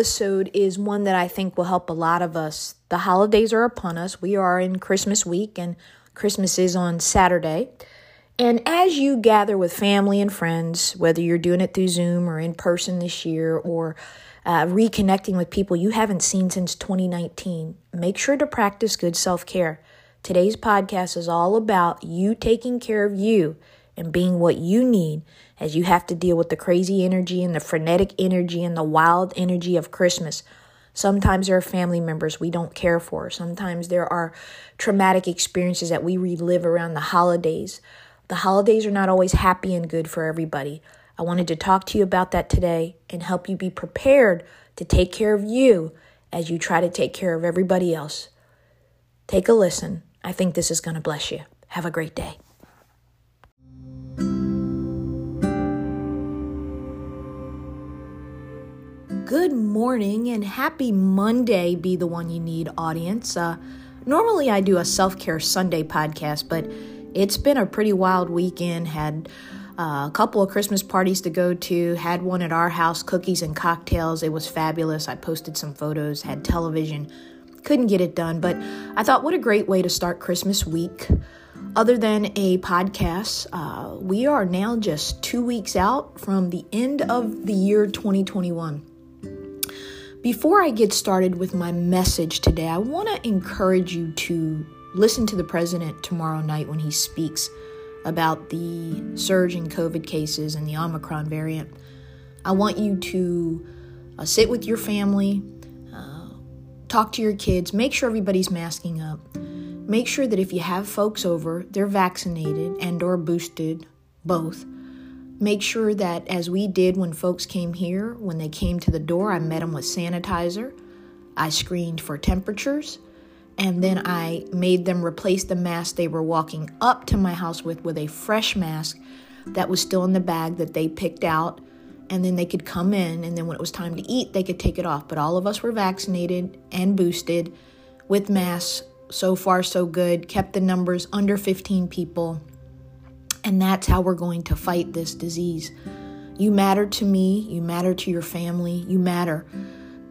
episode is one that I think will help a lot of us. The holidays are upon us. We are in Christmas week, and Christmas is on Saturday. And as you gather with family and friends, whether you're doing it through Zoom or in person this year or uh, reconnecting with people you haven't seen since 2019, make sure to practice good self care. Today's podcast is all about you taking care of you and being what you need as you have to deal with the crazy energy and the frenetic energy and the wild energy of Christmas. Sometimes there are family members we don't care for. Sometimes there are traumatic experiences that we relive around the holidays. The holidays are not always happy and good for everybody. I wanted to talk to you about that today and help you be prepared to take care of you as you try to take care of everybody else. Take a listen. I think this is going to bless you. Have a great day. Good morning and happy Monday, be the one you need, audience. Uh, normally, I do a self care Sunday podcast, but it's been a pretty wild weekend. Had uh, a couple of Christmas parties to go to, had one at our house, cookies and cocktails. It was fabulous. I posted some photos, had television, couldn't get it done, but I thought, what a great way to start Christmas week. Other than a podcast, uh, we are now just two weeks out from the end of the year 2021. Before I get started with my message today, I want to encourage you to listen to the president tomorrow night when he speaks about the surge in COVID cases and the Omicron variant. I want you to uh, sit with your family, uh, talk to your kids, make sure everybody's masking up. Make sure that if you have folks over, they're vaccinated and or boosted, both make sure that as we did when folks came here, when they came to the door, I met them with sanitizer. I screened for temperatures. And then I made them replace the mask they were walking up to my house with with a fresh mask that was still in the bag that they picked out. And then they could come in, and then when it was time to eat, they could take it off. But all of us were vaccinated and boosted with masks. So far, so good. Kept the numbers under 15 people and that's how we're going to fight this disease. You matter to me, you matter to your family, you matter.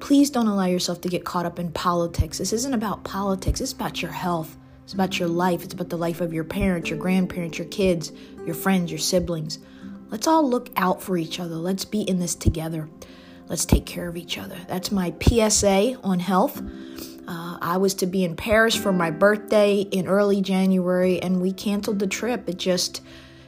Please don't allow yourself to get caught up in politics. This isn't about politics, it's about your health. It's about your life. It's about the life of your parents, your grandparents, your kids, your friends, your siblings. Let's all look out for each other. Let's be in this together. Let's take care of each other. That's my PSA on health. I was to be in Paris for my birthday in early January, and we canceled the trip. It just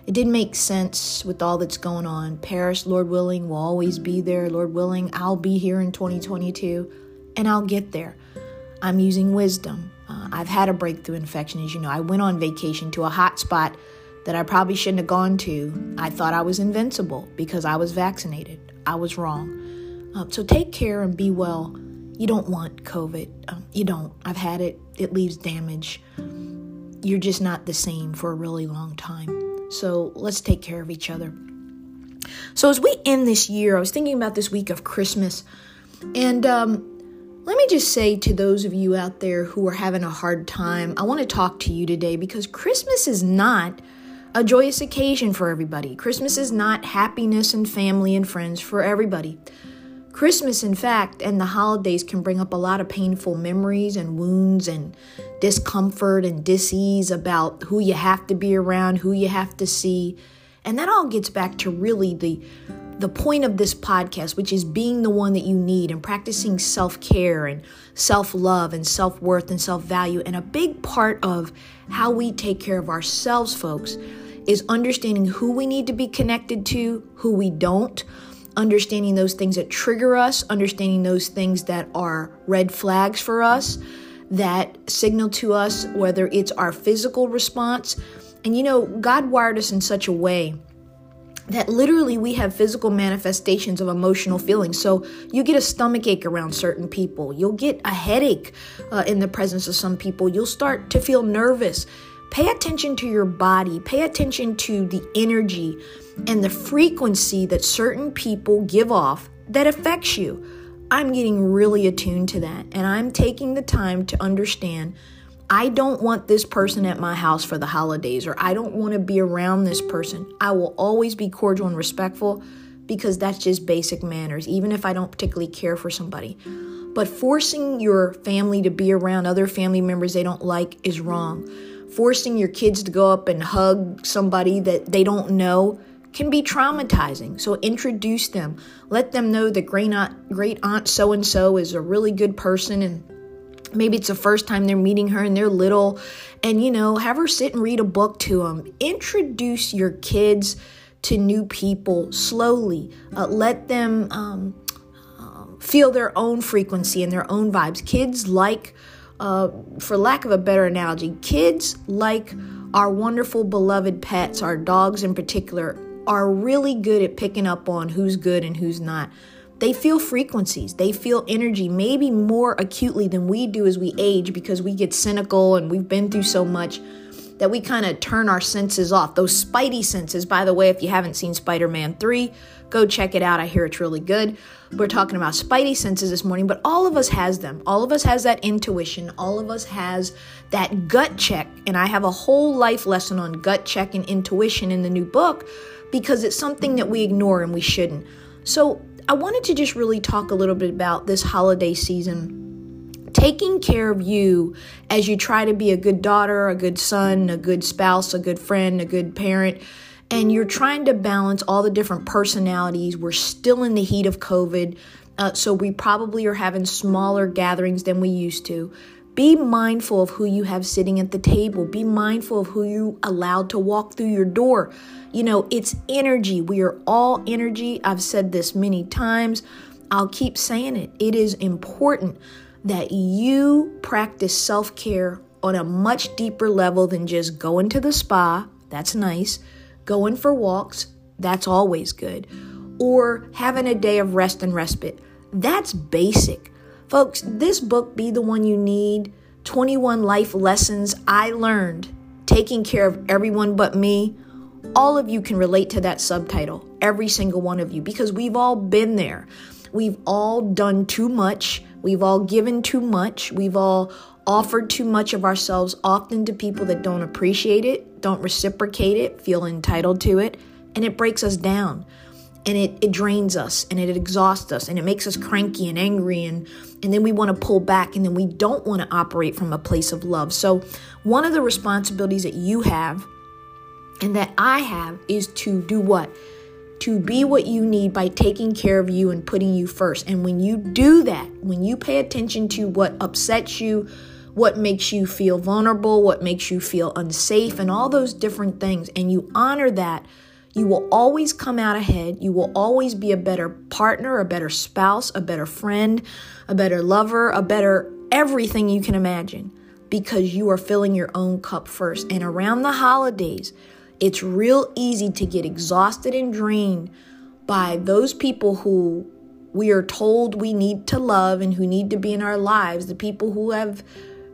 it didn't make sense with all that's going on. Paris, Lord willing, will always be there. Lord willing, I'll be here in 2022, and I'll get there. I'm using wisdom. Uh, I've had a breakthrough infection, as you know. I went on vacation to a hot spot that I probably shouldn't have gone to. I thought I was invincible because I was vaccinated. I was wrong. Uh, so take care and be well you don't want COVID. Um, you don't. I've had it, it leaves damage. You're just not the same for a really long time. So let's take care of each other. So, as we end this year, I was thinking about this week of Christmas. And um, let me just say to those of you out there who are having a hard time, I want to talk to you today because Christmas is not a joyous occasion for everybody. Christmas is not happiness and family and friends for everybody. Christmas, in fact, and the holidays can bring up a lot of painful memories and wounds and discomfort and disease about who you have to be around, who you have to see. And that all gets back to really the the point of this podcast, which is being the one that you need and practicing self care and self love and self worth and self value. And a big part of how we take care of ourselves, folks, is understanding who we need to be connected to, who we don't, understanding those things that trigger us, understanding those things that are red flags for us, that signal to us whether it's our physical response. And you know, God wired us in such a way that literally we have physical manifestations of emotional feelings. So you get a stomach ache around certain people, you'll get a headache uh, in the presence of some people, you'll start to feel nervous. Pay attention to your body, pay attention to the energy and the frequency that certain people give off that affects you. I'm getting really attuned to that, and I'm taking the time to understand I don't want this person at my house for the holidays, or I don't want to be around this person. I will always be cordial and respectful because that's just basic manners, even if I don't particularly care for somebody. But forcing your family to be around other family members they don't like is wrong. Forcing your kids to go up and hug somebody that they don't know can be traumatizing. So introduce them. Let them know that great aunt, great aunt so and so is a really good person and maybe it's the first time they're meeting her and they're little and you know, have her sit and read a book to them. Introduce your kids to new people slowly. Uh, let them um, uh, feel their own frequency and their own vibes. Kids like, uh, for lack of a better analogy, kids like our wonderful beloved pets, our dogs in particular, are really good at picking up on who's good and who's not. They feel frequencies, they feel energy, maybe more acutely than we do as we age because we get cynical and we've been through so much that we kind of turn our senses off. Those spidey senses, by the way, if you haven't seen Spider Man 3, go check it out. I hear it's really good. We're talking about spidey senses this morning, but all of us has them. All of us has that intuition. All of us has that gut check. And I have a whole life lesson on gut check and intuition in the new book because it's something that we ignore and we shouldn't. So I wanted to just really talk a little bit about this holiday season taking care of you as you try to be a good daughter, a good son, a good spouse, a good friend, a good parent. And you're trying to balance all the different personalities. We're still in the heat of COVID. Uh, so we probably are having smaller gatherings than we used to. Be mindful of who you have sitting at the table. Be mindful of who you allowed to walk through your door. You know, it's energy. We are all energy. I've said this many times. I'll keep saying it. It is important that you practice self care on a much deeper level than just going to the spa. That's nice. Going for walks. That's always good. Or having a day of rest and respite. That's basic. Folks, this book, Be the One You Need 21 Life Lessons I Learned Taking Care of Everyone But Me. All of you can relate to that subtitle, every single one of you, because we've all been there. We've all done too much. We've all given too much. We've all offered too much of ourselves, often to people that don't appreciate it, don't reciprocate it, feel entitled to it, and it breaks us down. And it, it drains us and it exhausts us and it makes us cranky and angry and, and then we want to pull back and then we don't want to operate from a place of love. So, one of the responsibilities that you have and that I have is to do what? To be what you need by taking care of you and putting you first. And when you do that, when you pay attention to what upsets you, what makes you feel vulnerable, what makes you feel unsafe, and all those different things, and you honor that, you will always come out ahead. You will always be a better partner, a better spouse, a better friend, a better lover, a better everything you can imagine because you are filling your own cup first. And around the holidays, it's real easy to get exhausted and drained by those people who we are told we need to love and who need to be in our lives, the people who have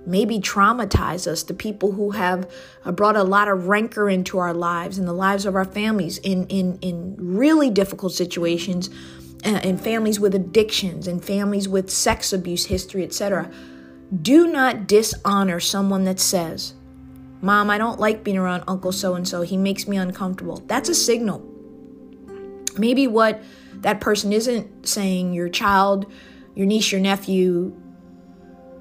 maybe traumatized us, the people who have uh, brought a lot of rancor into our lives and the lives of our families in, in, in really difficult situations, and families with addictions, and families with sex abuse history, etc. Do not dishonor someone that says, Mom, I don't like being around Uncle so and so. He makes me uncomfortable. That's a signal. Maybe what that person isn't saying, your child, your niece, your nephew,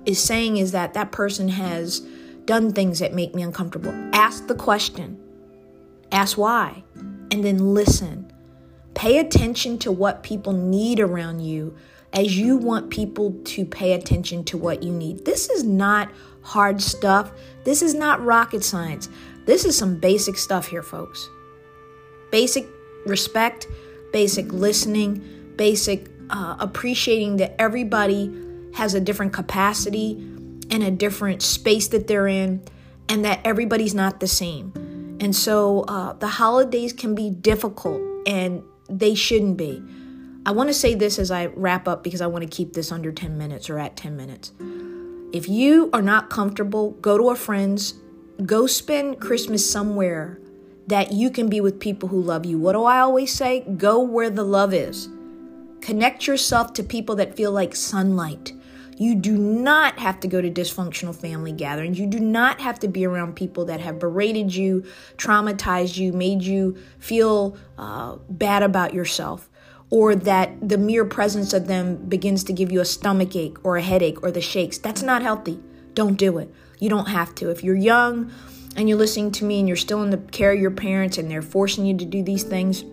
is saying is that that person has done things that make me uncomfortable. Ask the question, ask why, and then listen. Pay attention to what people need around you as you want people to pay attention to what you need. This is not hard stuff. This is not rocket science. This is some basic stuff here, folks. Basic respect, basic listening, basic uh, appreciating that everybody has a different capacity and a different space that they're in, and that everybody's not the same. And so uh, the holidays can be difficult, and they shouldn't be. I want to say this as I wrap up because I want to keep this under 10 minutes or at 10 minutes. If you are not comfortable, go to a friend's, go spend Christmas somewhere that you can be with people who love you. What do I always say? Go where the love is. Connect yourself to people that feel like sunlight. You do not have to go to dysfunctional family gatherings. You do not have to be around people that have berated you, traumatized you, made you feel uh, bad about yourself. Or that the mere presence of them begins to give you a stomach ache or a headache or the shakes. That's not healthy. Don't do it. You don't have to. If you're young and you're listening to me and you're still in the care of your parents and they're forcing you to do these things,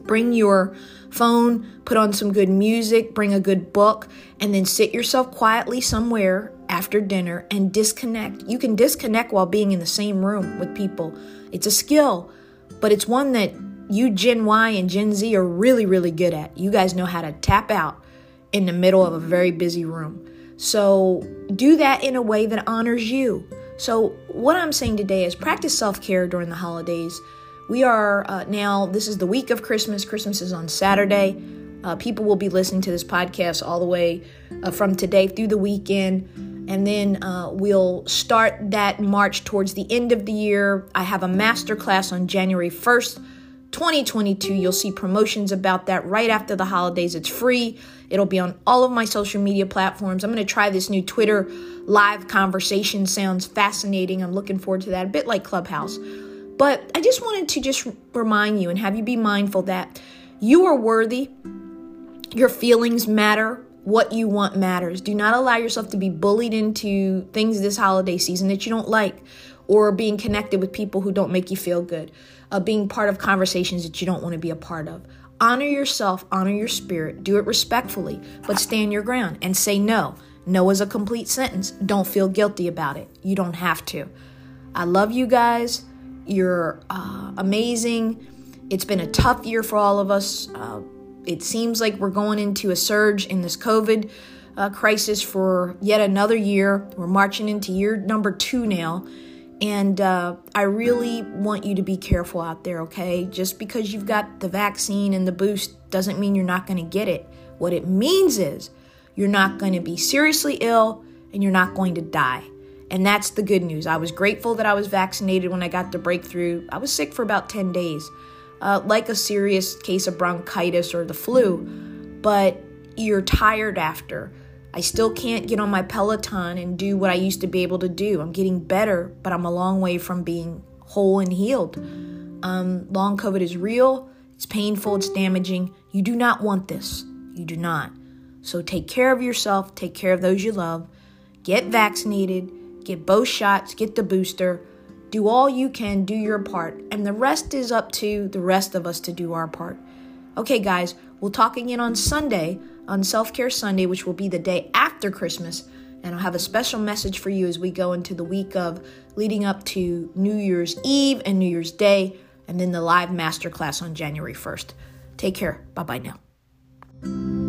bring your phone, put on some good music, bring a good book, and then sit yourself quietly somewhere after dinner and disconnect. You can disconnect while being in the same room with people. It's a skill, but it's one that you Gen Y and Gen Z are really, really good at. You guys know how to tap out in the middle of a very busy room. So do that in a way that honors you. So, what I'm saying today is practice self care during the holidays. We are uh, now, this is the week of Christmas. Christmas is on Saturday. Uh, people will be listening to this podcast all the way uh, from today through the weekend. And then uh, we'll start that march towards the end of the year. I have a master class on January 1st 2022. You'll see promotions about that right after the holidays. It's free. It'll be on all of my social media platforms. I'm going to try this new Twitter live conversation. Sounds fascinating. I'm looking forward to that. A bit like Clubhouse. But I just wanted to just remind you and have you be mindful that you are worthy. Your feelings matter. What you want matters. Do not allow yourself to be bullied into things this holiday season that you don't like or being connected with people who don't make you feel good of being part of conversations that you don't want to be a part of. Honor yourself, honor your spirit, do it respectfully, but stand your ground and say no. No is a complete sentence. Don't feel guilty about it. You don't have to. I love you guys. You're uh, amazing. It's been a tough year for all of us. Uh, it seems like we're going into a surge in this COVID uh, crisis for yet another year. We're marching into year number two now. And uh, I really want you to be careful out there, okay? Just because you've got the vaccine and the boost doesn't mean you're not going to get it. What it means is you're not going to be seriously ill and you're not going to die. And that's the good news. I was grateful that I was vaccinated when I got the breakthrough. I was sick for about 10 days, uh, like a serious case of bronchitis or the flu, but you're tired after. I still can't get on my Peloton and do what I used to be able to do. I'm getting better, but I'm a long way from being whole and healed. Um, long COVID is real, it's painful, it's damaging. You do not want this. You do not. So take care of yourself, take care of those you love, get vaccinated, get both shots, get the booster. Do all you can, do your part, and the rest is up to the rest of us to do our part. Okay, guys, we'll talk again on Sunday on Self Care Sunday, which will be the day after Christmas. And I'll have a special message for you as we go into the week of leading up to New Year's Eve and New Year's Day, and then the live masterclass on January 1st. Take care. Bye bye now.